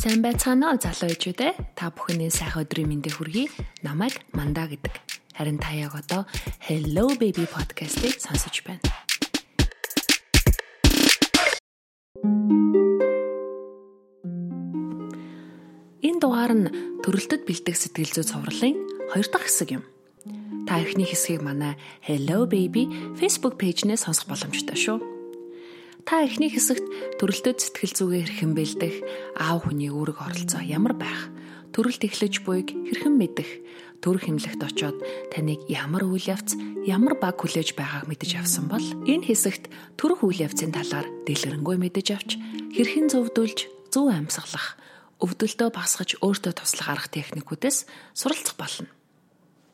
Сайн байцгаана уу залуу ээжүүд ээ. Та бүхний сайхан өдрийн мэндийг хүргэе. Намайг Мандаа гэдэг. Харин та яг одоо Hello Baby podcast-ийг сонсож байна. Энэ дугаар нь төрөлтөд бэлдэх сэтгэл зүй цовруулын хоёр дахь хэсэг юм. Та эхний хэсгийг манай Hello Baby Facebook пэйжнээс сонсох боломжтой шүү. Та эхний хэсэгт төрөлтөд сэтгэл зүгээ хэрхэн бэлдэх, аав хүний үүрэг оролцоо ямар байх, төрөлт эхлэж буйг хэрхэн мэдэх, төр хэмлэгт очоод таныг ямар үйл явц, ямар баг хүлээж байгааг мэдэж авсан бол энэ хэсэгт төрөх үйл явцын талаар дэлгэрэнгүй мэдэж авч хэрхэн зөвдүүлж зөв амьсгалах, өвдөлтөө багасгаж өөртөө туслах арга техникүүдээс суралцах болно.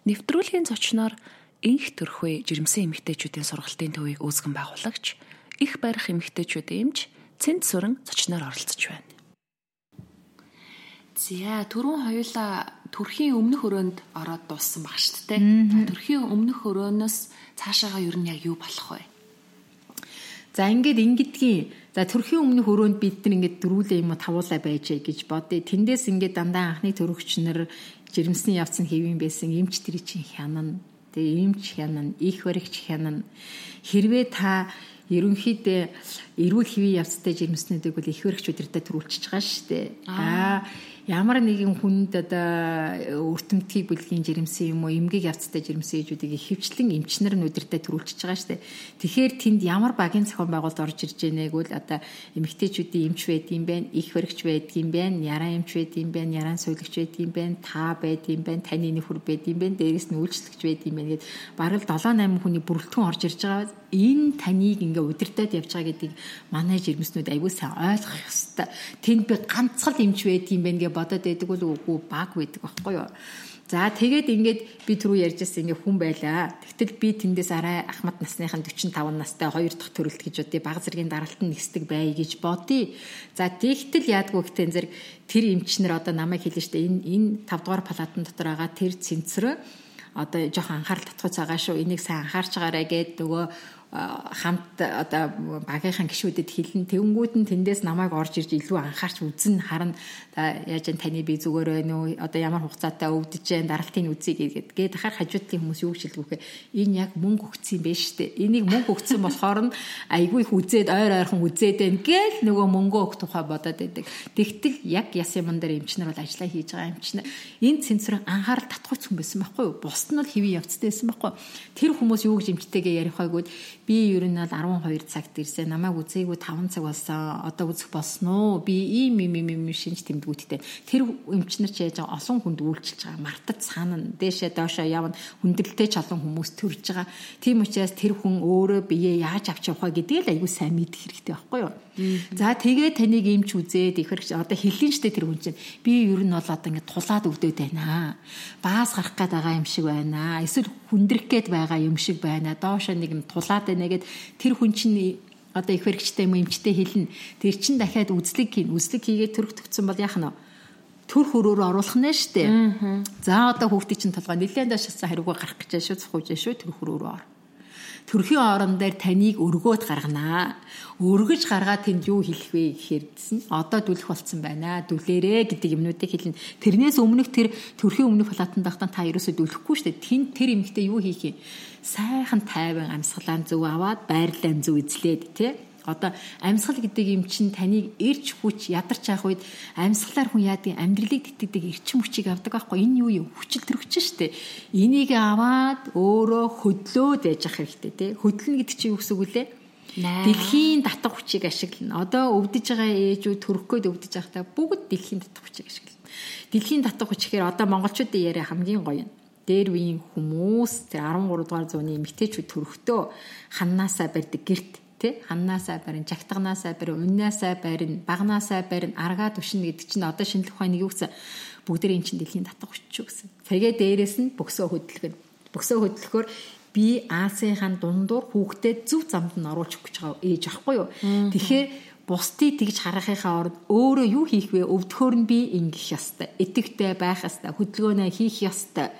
Нэвтрүүлгийн зочноор инх төрхөө жирэмсэн эмэгтэйчүүдийн сургалтын төвийг үүсгэн байгуулагч их барих эмэгтэйчүүд эмч цэнт сүрэн зочноор оролцож байна. За түрүүн хоёулаа төрхийн өмнөх өрөөнд ороод дууссан баг шүү дээ. Төрхийн өмнөх өрөөнөөс цаашаага ер нь яг юу болох вэ? За ингээд ингэдгийн за төрхийн өмнөх өрөөнд бид нар ингээд дөрүүлээ юм уу тавуулаа байжээ гэж бодъё. Тэндээс ингээд дандаа анхны төрөгчнөр жирэмсний явц нь хэвэн байсан эмч тэр чинь хянана. Тэгээ эмч хянана, их баригч хянана. Хэрвээ та ерөнхийдөө эрүүл хэвийн явцтай жирэмснүүдийг бол их хөрөгчүүдэртээ төрүүлчихэж байгаа шүү дээ. Аа ямар нэгэн хүнд одоо өртөмтгий бүлгийн жирэмсэн юм уу эмгэг явцтай жирэмсэн ээжүүдийг хөвчлэн эмчнэр нь өдөртөө төрүүлчихэж байгаа шүү дээ. Тэгэхээр тэнд ямар багийн зохион байгуулалт орж ирж байгааг бол одоо эмэгтэйчүүдийн эмч байд юм байна, их хөрөгч байд юм байна, яран эмч байд юм байна, яран суулгч байд юм байна, та байд юм байна, таны нөхөр байд юм байна, дээрэс нь үйлчлэгч байд юм байна гэд бараг 7 8 хүний бүрэлдэхүүн орж ирж байгаа энэ таныг ингээ удирдаад явж байгаа гэдгийг манай жирэмснүүд аягүй сайн ойлгох ёстой. Тэнд би ганцхан эмч байд юм байна гэж бодоод байдаг бол үгүй баг байдаг байхгүй юу? За тэгээд ингээд би түрүү ярьжсэн ингээ хүн байлаа. Тэгтэл би тэндээс арай ахмад насныхан 45 настай хоёр дахь төрөлт гэж бодъё. Баг зэргийн даралтан нэгсдэг бай гэж бодъё. За тэгтэл яадгүй гэхдээ зэрэг тэр эмчнэр одоо намайг хэлэн штэ энэ энэ 5 дугаар палатан дотор байгаа тэр цэнцрөө одоо жоох анхаарал татгууц байгаа шүү. Энийг сайн анхаарч байгаарэ гэд нөгөө хамт одоо багийнхан гişүүдэд хэлэн тэнгүүд нь тэндээс намайг орж ирж илүү анхаарч үзэн харна. Яаж энэ таны би зүгээр байна уу? Одоо ямар хугацаатай өвдөж जैन даралтын үзье гэдэг гээд дахаар хажуудлын хүмүүс юу хэлгүүхэ энэ яг мөнгө өгсөн юм байна штэ. Энийг мөнгө өгсөн болохоор нь айгүй их үзээд ойр ойрхон үзээд байна гээл нөгөө мөнгө өгөх тухай бодоод байдаг. Тэгтэл яг яс юмн дээр эмчнэр бол ажиллаа хийж байгаа эмчнэр энэ цэнцрэн анхаарал татгууц хүн байсан байхгүй юу? Бусд нь л хэвийн явцтай байсан байхгүй тэр хүмүүс юу гэж эмчтэйгээ ярих байгууд би ер нь бол 12 цагт ирсэн. Намайг үзээгүй 5 цаг болсон. Одоо үзэх болсон уу? Би ийм юм юм юм шинж тэмдгүүдтэй. Тэр эмчнэр ч яаж олон хүнд үйлчилж байгаа. Мартаж цаана дээшээ доошоо явна. Хүндрэлтэй ч олон хүмүүс төрж байгаа. Тийм учраас тэр хүн өөрөө биеэ яаж авч явах вэ гэдгийг л аягүй сайн мэдэх хэрэгтэй байхгүй юу? За тэгээ таныг эмч үзээд их хэрэг одоо хэллийн штэ тэр хүн чинь би ер нь бол одоо ингэ тулаад өвдөд байна. Баас гарах гээд байгаа юм шиг байна. Эсвэл хүндрэх гээд байгаа юм шиг байна. Доошоо нэг юм тулаад байна гэд тэр хүн чинь одоо их хэрэгчтэй юм эмчтэй хэлнэ. Тэр чин дахиад үзлэг хийн. Үзлэг хийгээд төрөх төгцсөн бол яах нь төр хөрөөр оруулах нэ штэ. За одоо хүүхдийн чин толгой нэлээд дашсан хариугаа гарах гэж шүү, цохож шүү төр хөрөөр ор төрхийн орон дээр таныг өргөөд гарганаа. Өргөж гаргаад тэнд юу хэлэх вэ гэхээр гэсэн. Одоо дүлэх болцсон байна. Дүлээрээ гэдэг юмнуудыг хэлнэ. Тэрнээс өмнөх тэр төрхийн өмнөх палатанд байхдаа та ерөөсөө дүлэхгүй шүү дээ. Тэнд тэр эмэгтэй юу хийх юм? Сайхан тайван амьсгалаан зөв аваад байрлалаа зөв эзлээд тий Одоо амьсгал гэдэг юм чинь таныг эрч хүч ядарч явах үед амьсгалаар хүн яадаг амьдралыг тэтгэдэг эрчим хүчийг авдаг байхгүй. Энэ юу юм? Хүчил төрөгч штэ энийг аваад өөрөө хөдлөөд яж ах хэрэгтэй тий хөдлөнө гэдэг чинь юу гэсэн үг үлээ? Дэлхийн татах хүчийг ашиглана. Одоо өвдөж байгаа ээжүүд төрөх гээд өвдөж байхдаа бүгд дэлхийн татах хүчийг ашиглана. Дэлхийн татах хүч гэхээр одоо монголчуудын яриа хамгийн гоё юм. Дээр үеийн хүмүүс тэр 13 дугаар зууны эмэгтэйчүүд төрөхдөө ханнаасаа барьдаг герт Тэ ханнаасаа барин, жагтганаасаа барин, уннаасаа барин, багнаасаа барин, аргаа тушина гэдэг чинь одоо шинжлэх ухааны юу гэсэн бүгдээ эн чинь дэлхийн татах хүч гэсэн. Тэгээ дээрэс нь бөксөө хөдөлгөн. Бөксөө хөдөлгөхөөр би Азийн дундуур хүүхдэд зөв замд нь оруулах гэж байгаа ээж ахгүй юу. Тэгэхээр бусдыг тэгж харахынхаа оронд өөрөө юу хийх вэ? Өвдөхөөр нь би ингэх ёстой. Итгэвтэй байх ёстой. Хөдөлгөөнөө хийх ёстой.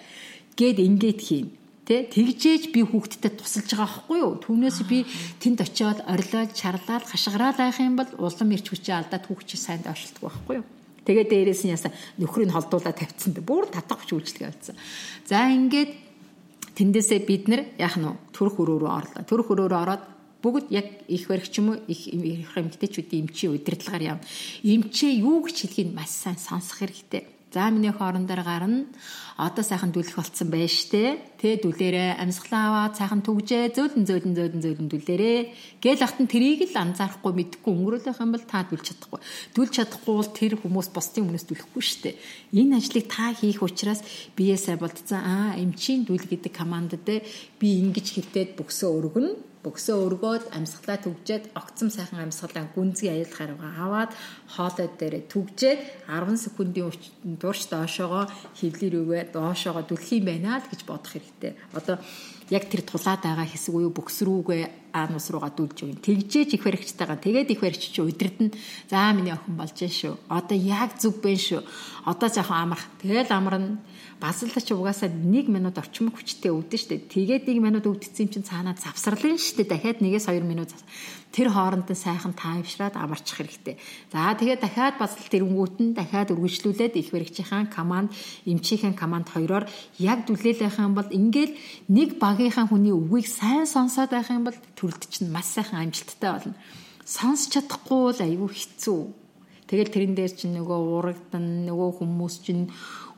Гэд ингээд хийн Тэ тэгжээж би хүүхдтэй тусалж байгаа байхгүй юу? Түүнээс би тэнд очиод орилоод, чарлаад, хашгираад байх юм бол улам ирч хүчээ алдаад хүүхчээ сайн доошлдог байхгүй юу? Тэгээд дээрээс нь ясаа нөхрийг холдуулаад тавьчихсан. Бүр татах үйлчлэг авсан. За ингээд тэндээсээ бид нар яах нь төрөх өрөө рүү орлоо. Төрөх өрөө рүү ороод бүгд яг их баригч юм уу их их эмгтээчүүдийн эмчийн удирдлагаар явна. Эмчээ юу гэж хэлхийг маш сайн сонсох хэрэгтэй За миний хоорон дээр гарна. Одоо сайхан дүлэх болцсон байж штэ. Тэ дүлээрээ амьсгалаа аваад сайхан түгжээ. Зөөлөн зөөлөн зөөлөн зөөлөн дүлээрээ. Гээл ахтан тэрийг л анзаарахгүй мэдхгүй өнгөрөөлөх юм бол та дүлж чадахгүй. Дүлж чадахгүй бол тэр хүмүүс бусдын өмнөөс дүлэхгүй штэ. Энэ ажлыг та хийх учраас биесээ болцсон. Аа эмчийн дүл гэдэг команд дээр би ингэж хэлтээд бөксөө өргөнө бөксөө өргөөд амьсгалаа түгжээд огцом сайхан амьсгалаа гүнзгий аюул харгаа аваад хоолой дээр түгжээд 10 секундын дурч доошоогоо хөвлөр өгөө доошоогоо дүлхий байна л гэж бодох хэрэгтэй. Одоо яг тэр тулаад байгаа хэсэг уу бөкс рүүгээ аанус руугаа дүүлж өгнө. Тэгжээж их баригчтайгаа тэгээд их баригч чи удирдна. За миний охин болж шүү. Одоо яг зүг бэн шүү. Одоо жоохон амарх. Тэгэл амарна Басалдач угаасаа 1 минут орчим хүчтэй өвдөн штэ. Тэгээд 1 минут өвдсөн чинь цаанаа завсарлаа штэ. Дахиад 1-2 минут тэр хооронд нь сайхан тайвшраад амарчих хэрэгтэй. За тэгээд дахиад басал тэрнгүүт нь дахиад үргэлжлүүлээд их баригчийн команд, эмчийн команд хоёроор яг дүлээл байх юм бол ингээл нэг багийнхаа хүний үгийг сайн сонсоод байх юм бол төрөлд чинь маш сайхан амжилттай болно. Сонсч чадахгүй бол айгүй хэцүү. Тэгэл тэрэн дээр чинь нөгөө урагдан нөгөө хүмүүс чинь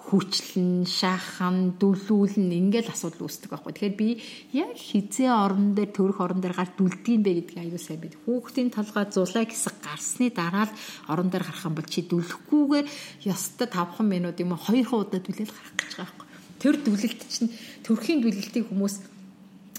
хүчлэн, шахан, дүлүүлэн ингээл асуудал үүсдэг байхгүй. Тэгэхээр би яг хизээ орон дээр төрөх орон дээр гар дүлдгийм бэ гэдгийг аюу сайн бид. Хүүхдийн толгой зулай хэсэг гарсны дараа л орон дээр гарах юм бол чи дүлэхгүйгээр ёстой 5 минут юм уу 2 удаа дүлээл гарах гэж байгаа байхгүй. Тэр дүлэлт чинь төрхийн дүлэлтийг хүмүүс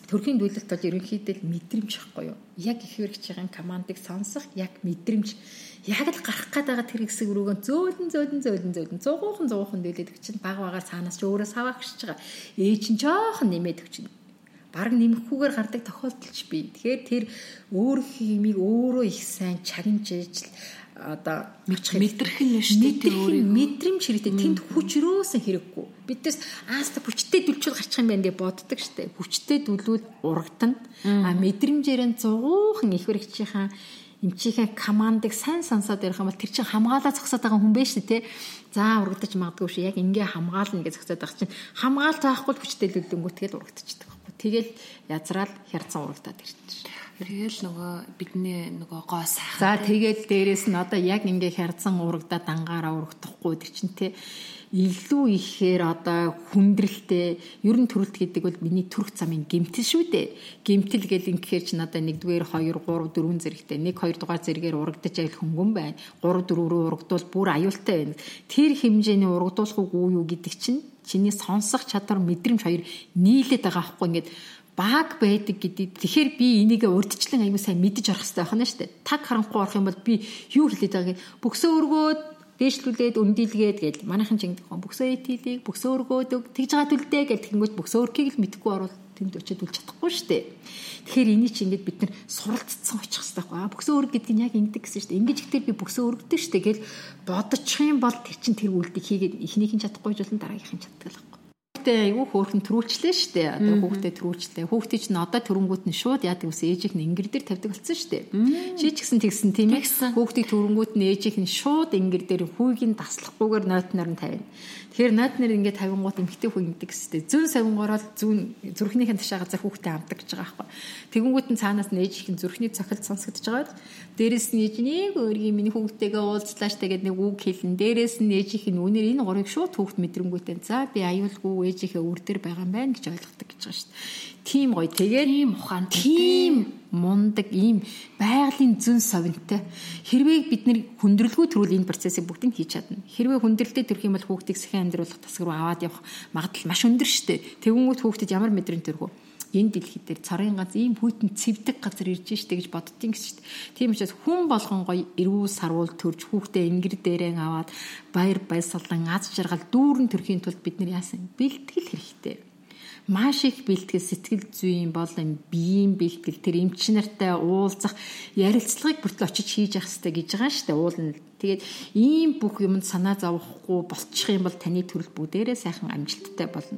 төрхийн дүлэлт бол ерөнхийдөө мэдрэмж байхгүй юу? Яг их хэрэгжийн командыг сонсох яг мэдрэмж яг л гарах гээд байгаа тэр хэсэг рүүгөө зөөлөн зөөлөн зөөлөн зөөлөн зугуухан зугуухан дээлээд өгч чинь баг багаар цаанаас ч өөрөө саваа гიშж байгаа. Ээж чинь жоохон нэмээд өгч чинь баг нэмэхгүйгээр гардаг тохиолдолч бий. Тэгэхээр тэр өөр химиг өөрөө их сайн чагнажж одоо мэдрэх нь дээ өөрийг мэдрэмж хэрэгтэй тэнд хүч өрөөсөн хэрэггүй биднээс ааста хүчтэй дүлчүүл гарчих юм байна гэж боддог штэ хүчтэй дүлүүд урагдана а мэдрэмжээр нь зугуухан их хэрэгчийн эмчийнхээ командыг сайн сонсоод ярих юм бол тэр чинь хамгаалаа зогсоод байгаа хүн биш тий. За урагдаж магадгүй шүү. Яг ингээ хамгаална гэж зогсоод байгаа чинь хамгаал заахгүй хүчтэй лөлөнгөө тэгэл урагдчихдаг байхгүй. Тэгэл язраал хярцан урагдаад ирчих. Тэгэл нөгөө бидний нөгөө гоо сайхан. За тэгэл дээрэс нь одоо яг ингээ хярцан урагдаад ангаараа урагдахгүй тэр чинь тий илүү ихээр одоо хүндрэлтэй ер нь төрөлт гэдэг бол миний төрөх замын гимтэл шүү дээ. Гимтэл гэл ингэхээр ч надаа 1-р 2 3 4 зэрэгтэй 1 2 дугаар зэрэгээр урагдаж айл хөнгөн байна. 3 4 рүү урагдвал бүр аюултай байна. Тэр хэмжээний урагдуулах уу юу гэдэг чинь чиний сонсох чадвар мэдрэмж хоёр нийлээд байгаа аахгүй ингээд баг байдаг гэдэг. Тэгэхээр би энийг урдчлан аягүй сайн мэдэж орох хэрэгтэй байна шүү дээ. Таг харанхуй орох юм бол би юу хэлээд байгааг бөксөө өргөөд дээшлүүлээд өндилгээд гэл манайхан чинь бөксөө итилийг бөксөө өргөөдөг тэгж байгаа төлдөө гэл тэгэнгүүт бөксөө өрхийг л мэдгүй орвол тэнд очиад үлж чадахгүй шүү дээ. Тэгэхээр энийг чи ингээд бид нар суралцсан очих хэрэгтэй байхгүй аа бөксөө өрг гэдэг нь яг ингэдэг гэсэн шүү дээ. Ингэж ихтэй би бөксөө өргөдөг шүү дээ гэл бодчих юм бол тэр чин тэр үйлдэл хийгээд эхнийх нь чадахгүй жолон дараагийнх нь чаддаг л хүүхдээ айгүй хөөрхөн төрүүлчлээ штэ. Одоо хүүхдээ төрүүлчлээ. Хүүхдээ чинь одоо төрөнгүүт нь шууд яадаг үс ээжийнх нь ингэр дээр тавьдаг болсон штэ. Чи ч гэсэн тэгсэн тийм ээ. Хүүхдийг төрөнгүүт нь ээжийнх нь шууд ингэр дээр хүүгийг нь таслахгүйгээр нойтноор нь тавина. Тэгэхээр нэр ингээд тавингууд эмхтэй хүн ингэдэг гэстэй. Зүүн савингорол зүүн зүрхнийхэн ташаа газар хүүхдээ амдаг гэж байгаа байхгүй. Тэгэнгүүт нь цаанаас нь ээж ихэн зүрхний цохилт сонсогдож байгаад дээрэс нь ээж нэг өөрийн миний хүүхдтэйгээ уулзлааш тэгээд нэг үг хэлэн. Дээрэс нь ээж ихэн үнээр энэ гурыг шууд хүүхд мэдрэнгүүтээ за би аюулгүй ээжийнхээ үр дээр байгаа юм байна гэж ойлгодог гэж байгаа шүү дээ тийм гоё. Тэгээд ийм ухаан, тийм мундаг, ийм байгалийн зүн совинтой. Хэрвээ бид нэр хүндрэлгүй төрүүл энэ процессыг бүгдийг хийж чадна. Хэрвээ хүндрэлтэй төрөх юм бол хүүхдийг сэхэн амьдруулах тасаг руу аваад явах магадлал маш өндөр шүү дээ. Тэгвэл хүүхдэд ямар мэдрэмж төрөх вэ? Энэ дэлхий дээр царын ганц ийм хүйтэн цэвдэг газар ирж штэ гэж боддгийн гэж штэ. Тийм учраас хүн болгон гоё эрүүл сарвуул төрж хүүхдээ ингэр дээрээ аваад баяр баясгалан аз жаргал дүүрэн төрхийн тулд бид нар яасан бэлтгэл хэрэгтэй маш их бэлтгэл сэтгэл зүйн болон биеийн бэлтгэл тэр эмч нартай уулзах ярилцлагыг бүртэл очиж хийж явах хэрэгтэй гэж байгаа шүү дээ уулна. Тэгээд ийм бүх юмд санаа зовхгүй болчих юм бол таны төрөл бүгдээрээ сайхан амжилттай болно.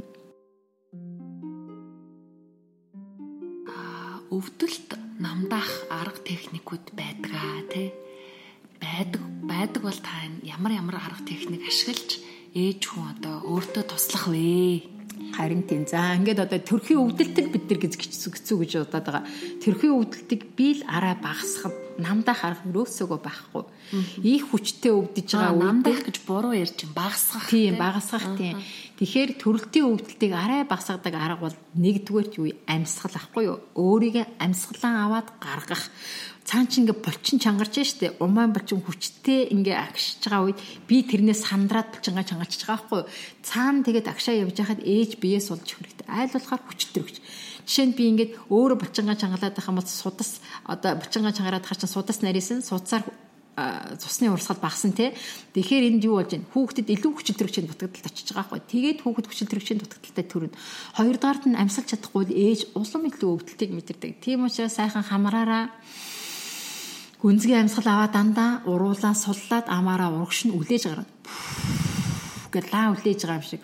Өвдөлт намдаах арга техникүүд байдгаа тий байдаг байдаг бол та ямар ямар арга техник ашиглаж ээж хүн одоо өөртөө туслах вэ? Харин тийм. За ингээд одоо төрхийн өвдөлтөд бид нар гэж хэцүү гэж удаад байгаа. Төрхийн өвдөлтийг би л арай багасгах намдаа харах өрөөсөөгөө байхгүй. Их хүчтэй өвдөж байгаа намдах гэж буруу ярьж багасгах. Тийм, багасгах тийм. Тэгэхээр төрөлтийн өвдөлтийг арай багасгадаг арга бол нэгдүгээрт юу амьсгал ахгүй юу? Өөрийгөө амьсгалан аваад гаргах цаан чи ингээ булчин чангарч штэ умаан булчин хүчтэй ингээ агшиж байгаа үед би тэрнээс сандраад булчингаа чангарч байгаа байхгүй цаана тэгээд агшаа явж байхад ээж биеэс болж хэрэгтэй айл болохоор хүчтэй өгч жишээ нь би ингээд өөрөө булчингаа чангалаад байх юм бол судас одоо булчингаа чангараад хаа чин судас нарийнсан суцаар цусны урсгал багсан те. Тэгэхээр энд юу болж байна? Хүүхдэд илүү хүчил төрөгчөнд дутагдaltaд очиж байгаа байхгүй. Тэгээд хүүхэд хүчил төрөгчөнд дутагдaltaд төрнө. Хоёрдугаарт нь амьсгалж чадахгүй ээж улам илүү өвдөлтийг мэдэрдэг. Тийм учраас сайхан хамраараа Гүнзгий амьсгал аваа дандаа уруулаа суллаад амаараа урагш нь үлээж гарна. Гэт лаа үлээж байгаа юм шиг.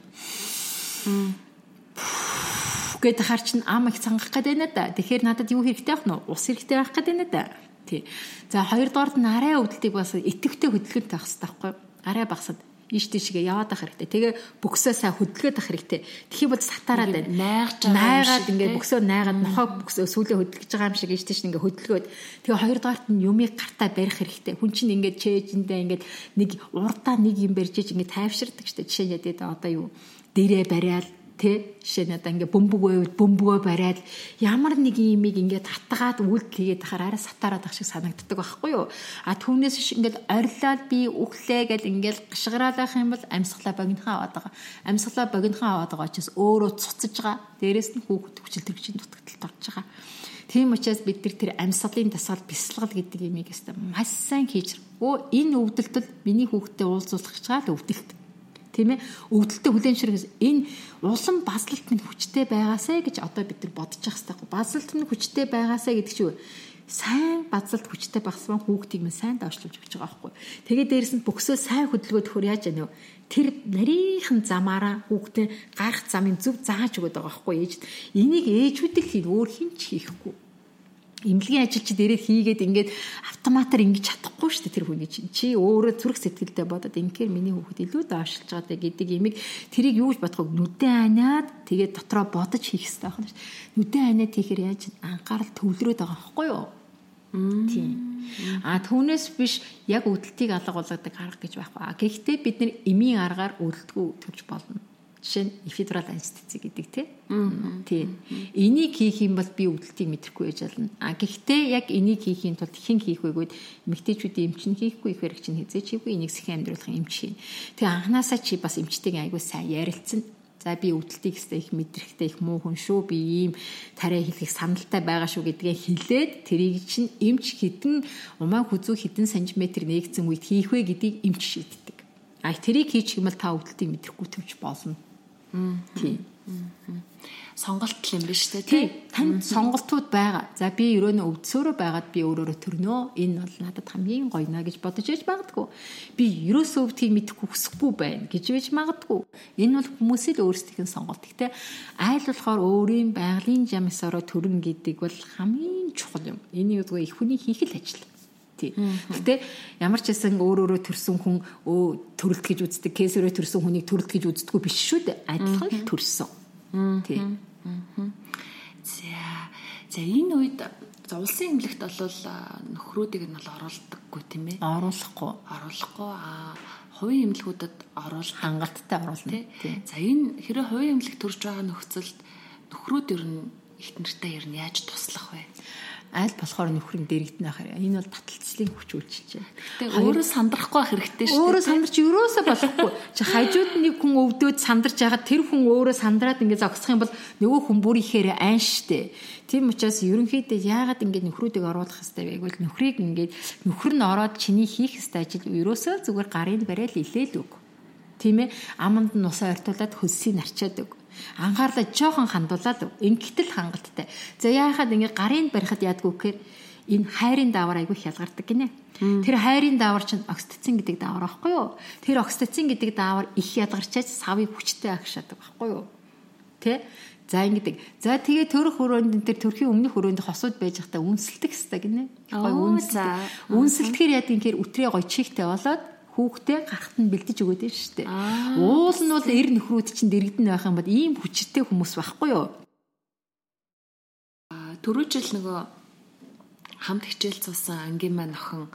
Гэт хар чин ам их цангах гээд байна да. Тэгэхээр надад юу хэрэгтэй байх нь ус хэрэгтэй байх гээд байна да. Тий. За хоёрдугаар нь арай өвдөлтийг бас итэвхтэй хөдөлгөөнтэй байх хэрэгтэй байхгүй юу? Арай багсад ийш тийшгээ яваад ах хэрэгтэй. Тэгээ бөксөө сайн хөдөлгөөд ах хэрэгтэй. Тэхий бол сатаараад байна. Найгаж. Найгаад ингээд бөксөө найгаад нохоо бөксөө сүүлээ хөдөлгөж байгаа юм шиг ийш тийш ингээд хөдөлгөөд. Тэгээ хоёр дахьт нь юмыг гартаа барих хэрэгтэй. Хүн чинь ингээд чэйжэндээ ингээд нэг урдаа нэг юм барьж иж ингээд тайвширдаг штэ. Жишээ нь ядээд одоо юу дээрээ бариад Тэ жишээ нь одоо ингээ бөмбөгөө бөмбөгөө бариад ямар нэг юмыг ингээ татгаад үйлдэл хийгээд тахаар арай сатаараад ах шиг санагддаг байхгүй юу? А түүнээс ш ингээ орилоод би өглөө гэл ингээл гашгараал ах юм бол амьсгалаа богинохоо аваад байгаа. Амьсгалаа богинохоо аваад байгаа учраас өөрөө цуцаж байгаа. Дээрээс нь хүүхэд хүчил төрөгчийн дутагдалд орж байгаа. Тийм учраас бид нар тэр амьсгалын дасгал бясалгал гэдэг юмыг өстой маш сайн хийж. Өө энэ өвдөлтөд миний хүүхдэд уулзуулах гэж байгаа л өвдөлт тийм ээ өвдөлтөд хүлэншрэгс энэ улам базлалт минь хүчтэй байгаасаа гэж одоо бид нар бодож явах хэрэгтэй. Базлалт минь хүчтэй байгаасаа гэдэг чинь сайн базлалт хүчтэй багсван хүүхдийг минь сайн доошлуулж өгч байгаа байхгүй. Тэгээд дээрэс нь бөксөө сайн хөдөлгөөд хөр яаж яана вэ? Тэр нарийнхан замаараа хүүхдээ гарах замын зөв зааж өгöd байгаа байхгүй ээж. Энийг ээжүүд хийн өөр хин ч хийхгүй эмнэлгийн ажилчид ирээд хийгээд ингээд автоматар ингэж чадахгүй шүү дээ тэр хүний чинь. Чи өөрөө зүрх сэтгэлдээ бодоод ингээр миний хүүхэд илүү даашилж байгаа гэдэг имийг тэрийг юу гэж бодох вэ? Нүдэн аниад тэгээд дотроо бодож хийх хэрэгтэй байна шүү. Нүдэн аниад хийхээр яаж анхаарал төвлөрөөд байгаа байхгүй юу? Тийм. А түүнээс биш яг өвдөлтийг алга болгодог арга гэж байхгүй. Гэхдээ бид нар эмийн аргаар өвдөлтгөө төрж болно. Жишээ нь эпидурал анестези гэдэг тий. Энийг хийх юм бол би өвдөлтийг мэдрэхгүй байж болно. А гэхдээ яг энийг хийхийн тулд хэн хийх вэ гэвэл эмэгтэйчүүдийн эмч нь хийхгүй их хэрэгч нь хизээч хийхгүй энийг сэхэн амьдруулах эмч хийн. Тэгээ анханасаа чи бас эмчтэйгээ айгүй сайн ярилцсан. За би өвдөлтийг хэвээр их мэдрэхтэй их муу хүн шүү. Би ийм тариа хэлхийг саналтай байгаа шүү гэдгээ хэлээд тэрийг чинь эмч хідэн умаа хүзүү хідэн сантиметр нэгцэн үед хийх вэ гэдгийг эмч шийддэг. А тэрийг хийчих юм бол та өвдөлтийг мэдрэхгүй төвч болно. Тийм. Сонголт юм биш үү тий? Танд сонголтууд байгаа. За би өрөөнө өвдсөөрөө байгаад би өөрөөрөө төрнөө. Энэ бол надад хамгийн гоё наа гэж бодож ээж магадгүй. Би ерөөсөө өвдгийг мэдэхгүй хүсэхгүй байна гэж ээж магадгүй. Энэ бол хүмүүсийн өөрсдийнх нь сонголт. Гэтэ айл болохоор өөрийн байгалийн жамсараа төрн гэдэг бол хамгийн чухал юм. Энийг үгүй их хүний хийх л ажил. Тий. Гэтэ ямар ч хэсэн өөр өөрө төрсөн хүн өө төрөлт гэж үздэг, кесэрөө төрсөн хүнийг төрөлт гэж үздэггүй биш шүү дээ. Адилхан л төрсөн. Тий. За. За энэ үед за улсын эмнэлэгт бол нөхрүүдийг нь бол оруулдаггүй тийм ээ. Оруулахгүй. Оруулахгүй. Аа хувийн эмнэлгүүдэд оруул хангалттай оруулна. За энэ хэрэв хувийн эмнэлэг төрж байгаа нөхцөлд нөхрүүд ер нь их нэртэй ер нь яаж туслах вэ? Аль болохоор нөхрийн дэрэгдэнэ ахаар энэ бол таталцлын хүч үйлчилж байна. Гэтэ өөрөө сандрахгүй хэрэгтэй шүү дээ. Өөрөө сандарч юусоо болохгүй. Чи хажууд нэг хүн өвдөөд сандарч ягаад тэр хүн өөрөө сандраад ингэ зогсох юм бол нөгөө хүн бүр ихээр айн штэ. Тийм учраас ерөнхийдөө яагаад ингэ нөхрүүдийг оруулах хэрэгтэй вэ гэвэл нөхрийг ингэ нөхөр нь ороод чиний хийх хэрэгтэй ажил ерөөсөө зүгээр гарын барайл илээл үг. Тийм ээ аманд нь усаа ортуулад хөлсийг арчаад өг анхаарлаа жоохон хандуулаад ингэтэл хангалттай. За яахад ингэ гарын барихад яадгүй гэхээр энэ хайрын даавар айгүй хялгардаг гинэ. Тэр хайрын даавар чинь окситоцин гэдэг даавар байхгүй юу? Тэр окситоцин гэдэг даавар их ядгарчаач савыг хүчтэй агшаадаг байхгүй юу? Тэ? За ингэдэг. За тэгээ төрөх өрөөнд энэ төр төрхийн өмнөх өрөөнд хосууд байж байхдаа үнсэлдэг хэвээр гинэ. Гой үнсэлдэг. Үнсэлдэхээр яа гэхээр өтрээ гой чигтэй болоод хүүхдээ гарахт нь бэлдэж өгöd нь шүү дээ. Уул нь бол эр нөхрүүд чинь дэрэгдэн байх юм бол ийм хүчтэй хүмүүс байхгүй юу? Төрөө жил нөгөө хамт хичээл цуусан ангийн маань охин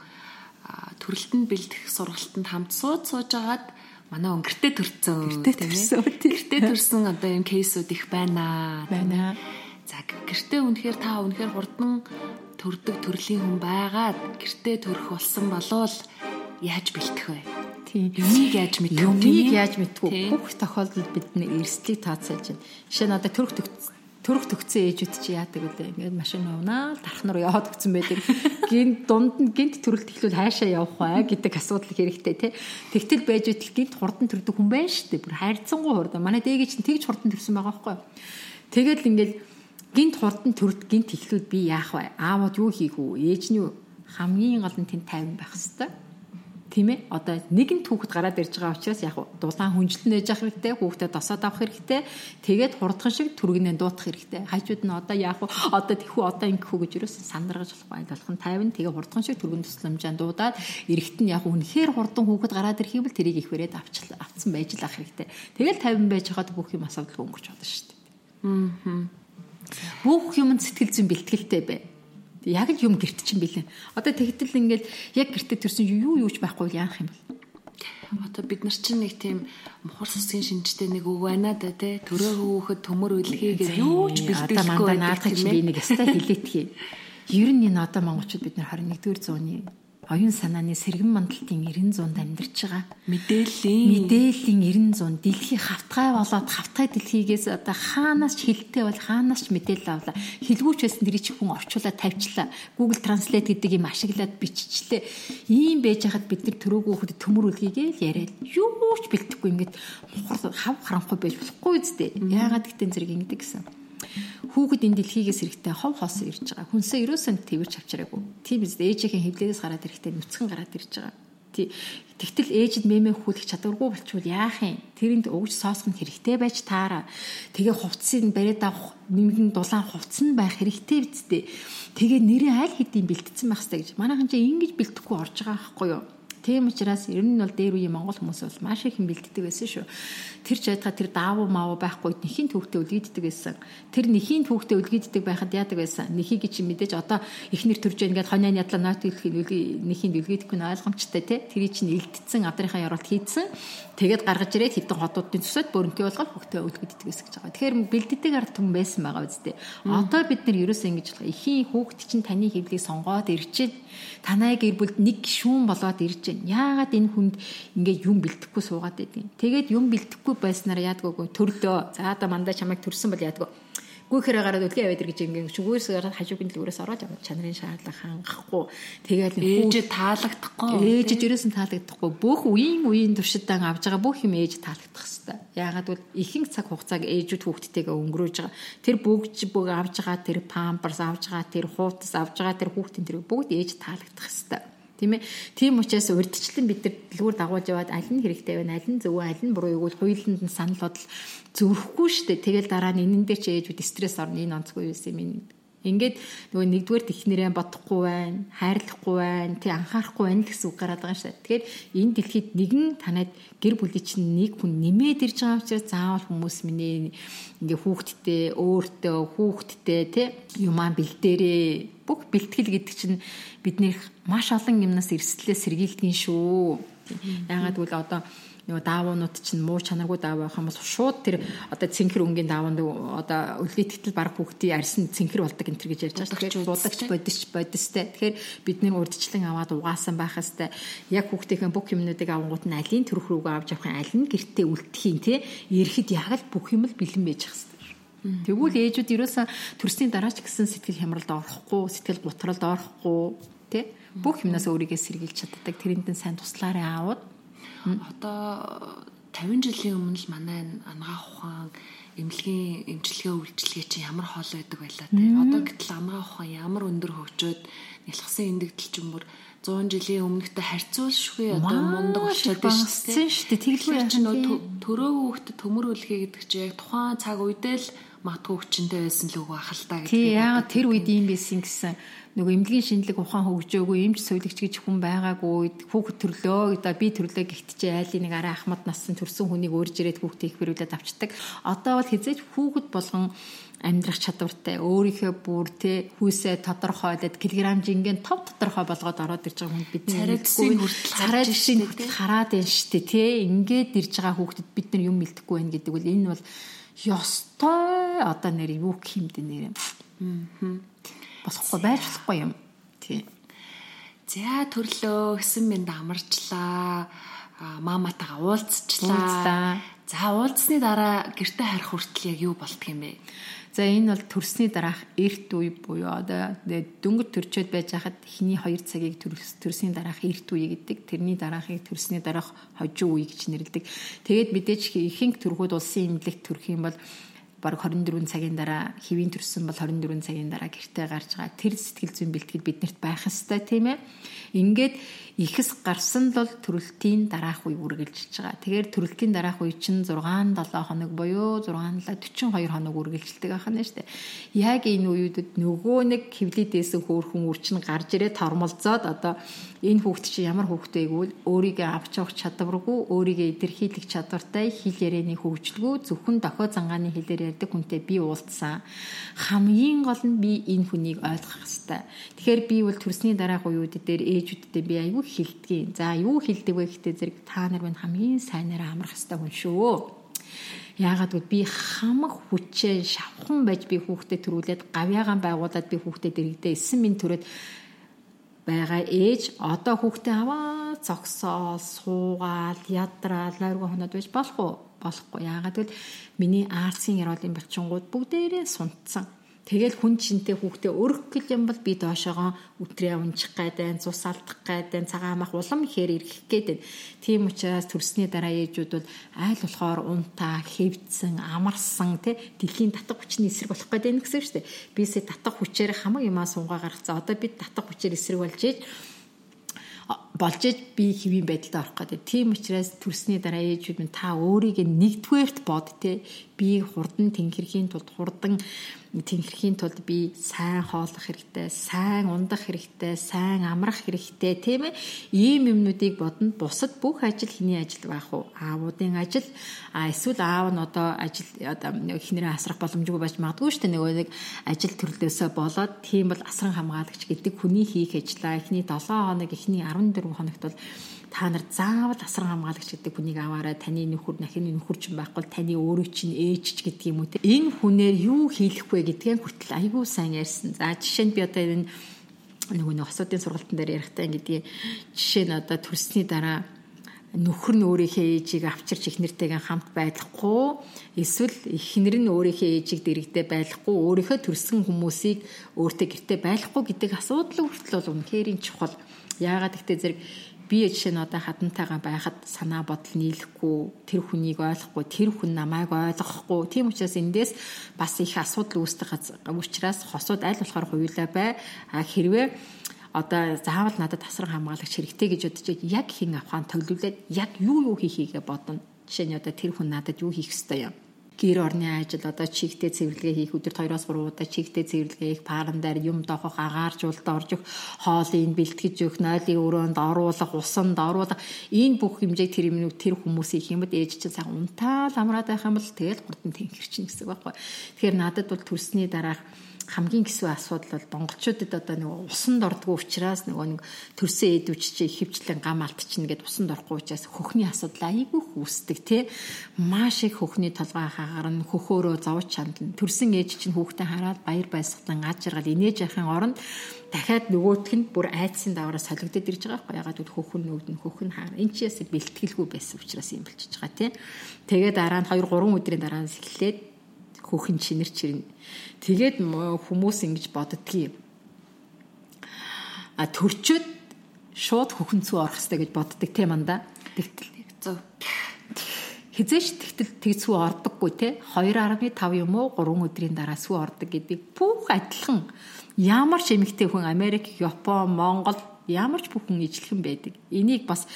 төрөлтөнд бэлдэх сургалтанд хамт сууд сууж агаад манай өнгөртөө төрцөн тийм ээ. Гэртээ төрсөн одоо юм кейсүүд их байна. Байна. За гэртээ үнэхээр та үнэхээр хурдан төрдөг төрлийн хүн байгаад гэртээ төрөх болсон болвол яаж бэлтэх вэ? Тийм. Юмыг яаж мэдэх вэ? Юмыг яаж мэдэх вэ? Бүх тохиолдолд бидний эрсдлийг тооцоолж байна. Жишээ нь одоо төрөх төрөх төгцсөн ээжүүд чи яадаг үлээ ингээд машин явнаа дарах нар яваад өгсөн байдаг. Гинт дунд нь гинт төрөлт ихлүүл хайшаа явах бай гэдэг асуудал хэрэгтэй тий Тэгтэл байж үтэл гинт хурдан төрдөг хүн байна шүү дээ бүр хайрцангуй хурдан манай дээгээ чинь тэгж хурдан төрсөн байгаа байхгүй тэгэл ингээд гинт хурдан төрд гинт ихлүүл би яах вэ? Аавууд юу хийх үү? Ээж нь хамгийн гол нь тэнд тайван байх хэвээр тийм ээ? Одоо нэгэн түүхэд гараад ирж байгаа учраас яг дулаан хүнжлэн нээж авах хэрэгтэй хүүхдэд досоод авах хэрэгтэй. Тэгээд хурдхан шиг түргэнээ дуутах хэрэгтэй. Хажууд нь одоо вэ одоо тэхүү одоо ингэхүү гэж юусэн? Сандаргаж болохгүй айлуулхан 50 тэгээ хурдхан шиг түргэн тусламжаан дуудаад эрэгт нь яг үнэхээр хурдан хүүхэд гараад ирэх юм бол тэрийг их вэрэд авчлаа авцсан байж л ах хэрэгтэй. Тэгэл 50 байж хаад бүх юм асуудал өнгөрч болно шүү дээ. Бүх юмд сэтгэл зүйн бэлтгэлтэй бай яг л юм гэрт чинь билээ. Одоо тэгтэл ингээд яг гэртээ төрсэн юу юуч байхгүй яах юм бол. Одоо бид нар чинь нэг тийм мухар сусгийн шинжтэй нэг үг байна да тий. Төрөө хөөхөд төмөр үлхийгээ юу ч бэлдээхгүй байдаг. Наадах чи би нэг ястай хилээтгэе. Ер нь энэ одоо монголчууд бид нар 21-р зууны оюун санааны сэргэн мандалтын 90 100-д амьдарч байгаа. Мэдээллийн мэдээллийн 90 100 дэлхий хавтгай болоод хавтгай дэлхийгээс одоо хаанаас ч хилтэй бол хаанаас ч мэдээлэл авлаа. Хилгүүч байсан дэрий чи хүн орчуулаад тавьчлаа. Google Translate гэдэг юм ашиглаад биччихлээ. Ийм байж хахад бид нар төрөөгөө хөхөд төмөр үлгийгээ л яриад юу ч бэлдэхгүй ингээд хав харанхуй байж болохгүй үстэй. Яагаад гэтэн зэрэг ингэдэг гэсэн хүүхэд энэ дэлхийгээс эрэхтэй хов хоосон ирж байгаа. Хүнсээ ерөөсөө твэрч авчираагүй. Тийм биз дээ. Ээжийн хөвлөгөөс гараад ирэхтэй нүцгэн гараад ирж байгаа. Тий. Тэгтэл ээжид мэмэ хүүлэх чадваргүй болчвол яах юм? Тэрэнд өгж соосох нь хэрэгтэй байж таараа. Тэгээ хувцсыг бариад авах нэмгэн дулаан хувцс нь байх хэрэгтэй биз дээ. Тэгээ нэрээ аль хэдийн бэлтцсэн байх хэрэгтэй гэж. Манайхан ч ингэж бэлтгэхгүй орж байгаа байхгүй юу? Тийм учраас ер нь бол дээр үеийн монгол хүмүүс бол маш их юм бэлддэг байсан шүү. Тэр ч байтга тэр даавуу маавуу байхгүй нэхийн түүхтэй үлгийддэг байсан. Тэр нэхийн түүхтэй үлгийддэг байхад яадаг байсан. Нэхийг чи мэдээж одоо ихнэр төрж байгаа ингээд хонианы ядлаа нот хэлхийн нэхийн үлгийдэхгүй нь ойлгомжтой те. Тэрий чинь илтцсэн адрынхаа яралт хийдсэн. Тэгээд гаргаж ирээд хитэн хотуудын цусад бөрөнтэй болгоод хөхтэй үлгийддэг байсан гэж байгаа. Тэгэхээр бэлддэг ард түмэн байсан байгаа үстэй. Одоо бид нар ерөөсөө ингэж байгаа. Ихийн хүүхд чинь таны хэвлийг сонгоод ирчээд танай гэр бүлд нэг шүүн болоод ирж байна. Яагаад энэ хүнд ингээ юм бэлтгэхгүй суугаад байдгийг. Тэгээд юм бэлтгэхгүй байснаар яадгүй төрлөө. За одоо мандаа чамайг төрсөн бол яадгүй гүйхэрэ гараад үлгээ яваад гэж ингээ шүгөөс гараад хажуугийн дэлгүүрээс ороод яваад чанарын шаардлага хангахгүй. Тэгээд ээж таалагдахгүй. Ээж жирээсэн таалагдахгүй. Бүх үеийн үеийн туршилтаа авж байгаа бүх юм ээж таалагдах хэвээр. Яагаад бол ихэнх цаг хугацааг ээжүүд хүүхдтэйгээ өнгөрөөж байгаа. Тэр бүгж бүг авж байгаа тэр памперс авж байгаа тэр хуутас авж байгаа тэр хүүхдийн тэр бүгд ээж таалагдах хэвээр тийм ээ. Тийм учраас урдчлан бид нар дэлгүүр дагуулж яваад аль нь хэрэгтэй байна аль нь зөв аль нь буруу юу хуулинд нь санал бодол зөрөхгүй шүү дээ. Тэгэл дараа нь энэн дээр ч ээжүүд стресс орно. Энэ онцгүй юу юм. Ингээд нөгөө нэгдүгээр технэрээ бодохгүй байна, хайрлахгүй байна, тий анхаарахгүй байна гэсэн үг гараад байгаа шээ. Тэгэхээр энэ дэлхийд нэгэн танад гэр бүлийн чинь нэг хүн нэмээд ирж байгаа учраас заавал хүмүүс минь ингээ хүүхдтэй, өөртөө, хүүхдтэй тий юмаа бэлдээрээ. Бүх бэлтгэл гэдэг чинь бидний маш олон юмнаас эрсдлээ сэргийлдэг шүү. Яагаад гэвэл одоо нөгөө даавуунууд чинь муу чанаргүй даав байх юм бол шууд тэр одоо цэнхэр өнгийн даавууд одоо өлгийтгэл баг хүүхдийн арьсан цэнхэр болдог энэ төр гэж ярьж байгаа. Тэгэхээр дуудагч бодисч бодистэй. Тэгэхээр бидний урдчлан аваад угаасан байх хэвээр яг хүүхдийнхээ бүх юмнуудыг авангууд нь алийн төрөх рүүгээ авч явах аль нь гэртээ үлдэхийн тий эрэхэд яг л бүх юм л бэлэн байж хэвээр. Тэгвэл ээжүүд ерөөсө төрсний дараач гэсэн сэтгэл хямралд орохгүй, сэтгэл гутралд орохгүй тий бүх юмнаас өөрийгөө сэргийлж чаддаг. Тэрэнд нь сайн туслаараа аавууд. Одоо 50 жилийн өмнө л манай ангаа ухаан эмнэлгийн эмчилгээ үйлчлэгээ чи ямар хоол байдаг байлаа те. Одоо гэтэл ангаа ухаан ямар өндөр хөгжөөд нялхсан эндэгдэл ч юмур 100 жилийн өмнөхтэй харьцуулшгүй одоо мундаг болчиход байна шүү дээ. Тэгэлгүй чи нөө төрөө хүүхдэд төмөр үлхий гэдэг чи яг тухайн цаг үедээ л магадгүй хүчтэй байсан л үгүй ахалтай гэдэг. Тий яагаад тэр үед юм байсан гэсэн нөгөө эмнэлгийн шинэлэг ухаан хөгжөөгүй эмч сувилагч гэж хүн байгаагүй хүүхэд төрлөө одоо би төрлөө гэхдээ айлын нэг арай ахмад нассан төрсэн хүнийг өөрж ирээд хүүхдээ их бэрүүлээд авчдаг. Одоо бол хизээж хүүхэд болгон амьдрах чадвартай өөрийнхөө бүр те хүүсээ тодорхойлоод килограмм жингийн тов тодорхой болгоод ороод ирж байгаа хүн бид царайдсын хүртэл царайдсын хүртэл хараад байна штэ те ингээд ирж байгаа хүүхдэд бид нар юм мэдхгүй байх гэдэг бол энэ бол ёстой одоо нэр юу гэмдэ нэр юм болохгүй байж болохгүй юм тий За төрлөө гэсэн минь амарчлаа. Маматайгаа уулзчлаа. За уулзсны дараа гэрте харих хүртэл яг юу болдг юм бэ? За энэ бол төрсний дараах эрт үе буюу одоо дөнгөж төрчөөд байж хахад эхний 2 цагийг төрсний дараах эрт үе гэдэг. Тэрний дараахыг төрсний дараах хожуу үе гэж нэрлэдэг. Тэгээд мэдээж ихэнх төрхүүд улсын имлэгт төрөх юм бол баг 24 цагийн дараа хэвийн төрсөн бол 24 цагийн дараа гэртээ гарч байгаа. Тэр сэтгэл зүйн бэлтгэл биднэрт байх ёстой тийм ээ. Ингээд ихэс гарсан бол төрөлтийн дараах үе үргэлжилж байгаа. Тэгэхээр төрөлтийн дараах үе чинь 6 7 хоног буюу 6 42 хоног үргэлжилдэг ахна штэ. Яг энэ үеүүдэд нөгөө нэг хөвлөдөөс хөөрхөн үрчин гарч ирээ тормолцоод одоо энэ хүүхд чи ямар хүүхд вэ гэвэл өөрийгөө авч явах чадваргүй, өөрийгөө илэрхийлэх чадвартай, хэл ярианы хөгжилгүй, зөвхөн дохио зангааны хэлээр ярьдаг хүнтэй би уулзсан. Хамгийн гол нь би энэ хүнийг ойлгох хэрэгтэй. Тэгэхээр би бол төрсний дараах үеүүд дээр ээжүүдтэй би аюу хилдгийг. За юу хилдэг вэ гэхдээ зэрэг та нар минь хамгийн сайнараа амрах хэвээр хүн шүү. Яагаад гэвэл би хамаг хүчээ шавхан байж би хүүхдэд төрүүлээд гавьяагаан байгуулад би хүүхдэд дэрэгдээ 9 минут төрөөд байгаа ээж одоо хүүхдээ аваа зогсоо суугаал ядраал ойргоо хоноод байж болох уу болохгүй яагаад гэвэл миний арцын яроолын бачингууд бүгдээрээ сунтсан Тэгэл хүн чинтэй хүүхдээ өрөх гэл юм бол би доошоогоо өтрээ унчих гайдаа, цус алдах гайдаа, цагаан мах улам ихээр ирэх гээд. Тийм учраас төрсний дараа ээжүүд бол айл болохоор унтаа, хэвдсэн, амарсан тий дэлхийн татах хүчний эсрэг болох гээд байна гэсэн шүү дээ. Бисээ татах хүчээр хамаг юмаа сунгаа гаргацсан. Одоо бид татах хүчээр эсрэг болж ийж болж иж би хэвийн байдалд орох гэдэг. Тийм учраас төрсний дараа ээжүүд минь та өөрийг нэгдүгээрт бод те би хурдан тэнхэрхийн тулд хурдан тэнхэрхийн тулд би сайн хооллох хэрэгтэй, сайн ундах хэрэгтэй, сайн амрах хэрэгтэй тийм ээ. Ийм юмнуудыг бодно. Бусад бүх ажил хэний ажил байх уу? Аавуудын ажил, а эсвэл аав нь одоо ажил одоо эхнэрээ асрах боломжгүй байж магадгүй шүү дээ. Нөгөө нэг ажил төрлөөсөө болоод тийм бол асран хамгаалагч гэдэг хүний хийх ажлаа эхний 7 хоног, эхний 14 хоногт бол та нар заавал асран хамгаалагч гэдэг хүнийг аваарай. Таны нөхөр нахины нөхөр ч байхгүй таны өөрөө чинь ээж ч гэдэг юм уу те. Энэ хүнээр юу хийх вэ гэдгээ хүртэл айгүй сайн ярьсан. За жишээ нь би одоо энэ нөгөө нэг асуудын сургалтын дээр ярихдаа ингэдэг жишээ нь одоо төрсний дараа нөхөр нь өөрийнхөө ээжийг авчирч их нэртэйгээ хамт байхгүй эсвэл эхнэр нь өөрийнхөө ээжийг дэрэгдээ байхгүй өөрийнхөө төрсэн хүмүүсийг өөртөө гэртээ байхгүй гэдэг асуудал хүртэл бол үнэхээр чухал. Яагаад гэвэл зэрэг би жишээ нь одоо хадантайгаа байхад санаа бодол нийлэхгүй тэр хүнийг ойлгохгүй тэр хүн намайг ойлгохгүй. Тийм учраас эндээс бас их асуудал үүсдэг учраас хосууд аль болохоор хуйлаа бай. А хэрвээ одоо заавал надад тасран хамгаалагч хэрэгтэй гэж бодож яг хин авахын төглүүлээд яг юу юу хийхийгээ бодно. Жишээ нь одоо тэр хүн надад юу хийх ёстой юм гэр орны ажил одоо чигтээ цэвэрлэгээ хийх өдөрт 2-оос 3 удаа чигтээ цэвэрлэгээ хийх паран дээр юм доохох агааржуулалт орж их хоолыг бэлтгэж өгөх нойлын өрөөнд оруулах усанд оруулах энэ бүх хэмжээ тэр юмнууд тэр хүмүүсийн их юмд ээж чинь сайн унтаал амраад байх юм бол тэгэл хурдан тэнхэрчин гэсэн үг байхгүй. Тэгэхээр надад бол төрсний дараах хамгийн гисүү асуудал бол монголчуудад одоо нэг усанд ордгоо учраас нөгөө нэг төрсөн эдвч чи ихэвчлэн гам алдчихна гэд усанд орохгүй учраас хөхний асуудал айгүй үүсдэг тий. Маш их хөхний толгой хагарна хөхөөрөө зовж чандна. Төрсөн ээж чинь хүүхдээ хараад баяр баясгалан аж жаргал инээж яхахын оронд дахиад нөгөөх нь бүр айдсын даваараас солигдоод ирж байгаа байхгүй. Ягаад гэвэл хөхн нөгдөн хөхн хаар энэ ч ясыг бэлтгэлгүй байсан учраас юм болчихж байгаа тий. Тэгээд дараа нь 2 3 өдрийн дараа нь эхлээд хөхн чинэрч ирнэ. Тэгээд хүмүүс ингэж боддгийг. А төрчөөд шууд хөхн цүү орох хэрэгтэй гэж боддог тийм анда. Тэгтэл зөв. Хизээш тэгтэл тэг цүү ордоггүй те 2.5 юм уу 3 өдрийн дараа цүү ордог гэдэг бүх адилхан ямар ч эмэгтэй хүн Америк, Япон, Монгол ямар ч бүхэн ижлэхэн байдаг. Энийг бас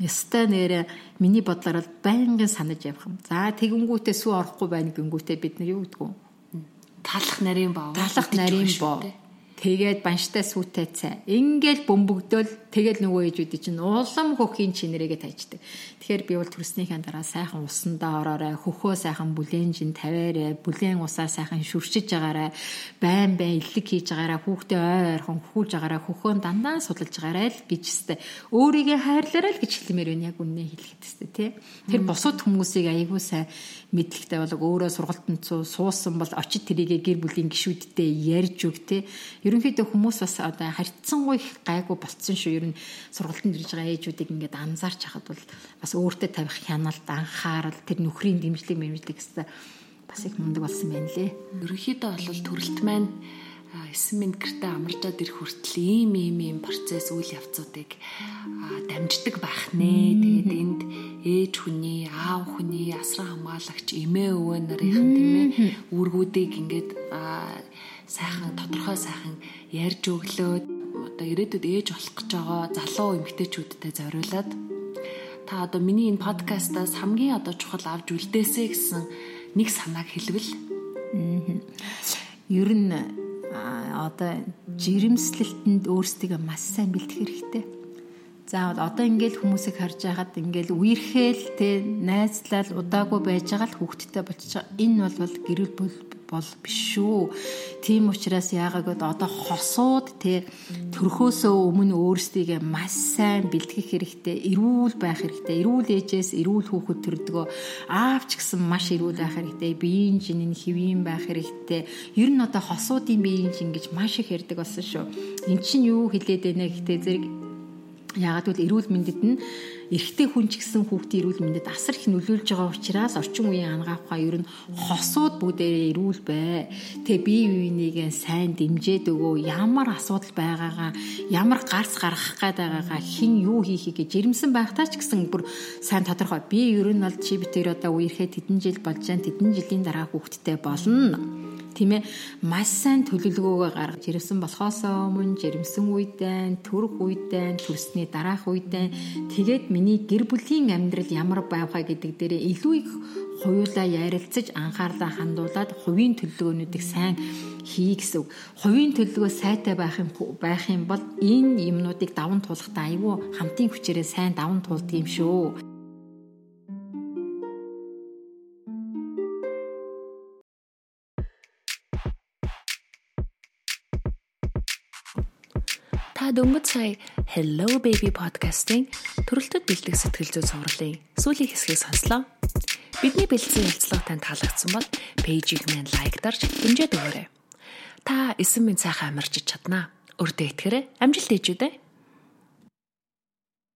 Ястай нэрэ миний бодлоор байнгын санаж явах юм. За тэгэнгүүтээ сүү орохгүй байна гингүүтээ бид нар юу гэдгүү? талах нарийн боо. Талах нарийн боо. Тэгээд банштай сүйтэй цай. Ингээл бөмбөгдөөл тэгэл нөгөө ээжүүд чинь улам хөхийн чинэрээгээ таждаг. Тэгэхээр би бол төрснийхээ дараа сайхан усандаа ороорой, хөхөө сайхан бүлээн жин тавиарай, бүлээн усаар сайхан шүршиж агаарай, байн байн илэг хийж агаарай, хүүхдээ ой ойрхон хөхүүлж агаарай, хөхөөн дандаа судалж агаарай л гэж өстэй. Өөрийгөө хайрлаарай л гэж хэлмээр байна яг үнэ хэлэхэд өстэй тий. Тэр бусад хүмүүсийг аягүй сайн мэдлэгтэй болог өөрөө сургалтанд суусан бол очид тэрийгэ гэр бүлийн гишүүдтэй ярьж өг тий. Ерөнхийдөө хүмүүс бас одоо харьцангуй их гайгүй болцсон шүү. Ер нь сургалтанд ирж байгаа ээжүүдийг ингээд анзаарч хахад бол бас өөртөө тавих хяналт анхаарал тэр нөхрийн дэмжлэг мэмжлэг гэсэн бас их мундаг болсон байна лээ. Ерөнхийдөө бол төрөлт маань 9 минут гэртээ амарчаад ирэх хүртэл ийм ийм ийм процесс үйл явцуудыг дамждаг байх нэ. Тэгээд энд ээж хүний, аав хүний, асран хамгаалагч, эмээ өвөө нарын тийм ээ үүргүүдийг ингээд сайхан тодорхой сайхан ярьж өглөөд одоо ирээдүйд ээж болох гэж байгаа залуу эмэгтэйчүүдтэй зориулаад та одоо миний энэ подкастаас хамгийн одоо чухал авч үлдээсэй гэсэн нэг санааг хэлвэл? Ер нь одоо жирэмслэлтэнд өөрсдөө маш сайн бэлтгэх хэрэгтэй. За одоо ингээл хүмүүсийг харж байхад ингээл үерхээл те найзлал удаагүй байж байгаа л хүүхдтэй болчих. Энэ бол гэрэл бол биш шүү. Тийм учраас яагаад одоо хосууд те төрхөөсөө өмнө өөрсдийгөө маш сайн бэлтгэх хэрэгтэй, эрүүл байх хэрэгтэй. Эрүүл ээжээс эрүүл хүүхэд төрдгөө аавч гэсэн маш эрүүл байх хэрэгтэй. Биеийн жинийн хэвийн байх хэрэгтэй. Ер нь одоо хосуудын биеийн жин гэж маш их ярьдаг болсон шүү. Эн чинь юу хэлээд байна гэхдээ зэрэг яагаад гэвэл эрүүл мэндэд нь эрэгтэй хүн ч гэсэн хүүхдийн эрүүл мэндэд асар их нөлөөлж байгаа учраас орчин үеийн ангаахаа ер нь хосууд бүгдээ эрүүл бай. Тэгээ бие биенийгээ сайн дэмжээд өгөө. Ямар асуудал байгаагаа, ямар гарц гаргах гээд байгаагаа хэн юу хийхийг жирэмсэн байхтаа ч гэсэн бүр сайн тодорхой. Би ер нь бол чи битэр одоо үерхээ тэдэн жил болж जैन тэдэн жилийн дараа хүүхдтэй болно тийм ээ маш сайн төлөвлөгөөгөө гаргаж ирсэн болохоос өмнө жирэмсэн үедээ төрөх үедээ төрсний дараах үедээ тэгээд миний гэр бүлийн амьдрал ямар байваа гэдэг дээр илүү их хоёулаа ярилцаж анхаарлаа хандуулад хувийн төлөвлөгөөнүүдийг сайн хий гэсэн. Хувийн төлөвлөгөө сайтай байх юм байх юм бол энэ юмнуудыг даван туулахдаа аюу хамтын хүчээрээ сайн даван туулдаг юм шүү. Та дөнгөж сая Hello Baby podcast-ийн төрөлтөд бэлдэх сэтгэл зүй цувралын сүүлийн хэсгийг сонслоо. Бидний бэлдсэн ярилцлага танд таалагдсан бол пэйжийг минь лайктарч дэмжиж өгөөрэй. Та 9 минут сайхан амарч чаднаа. Өрдөө итгэрэй. Амжилт ээжүүдээ.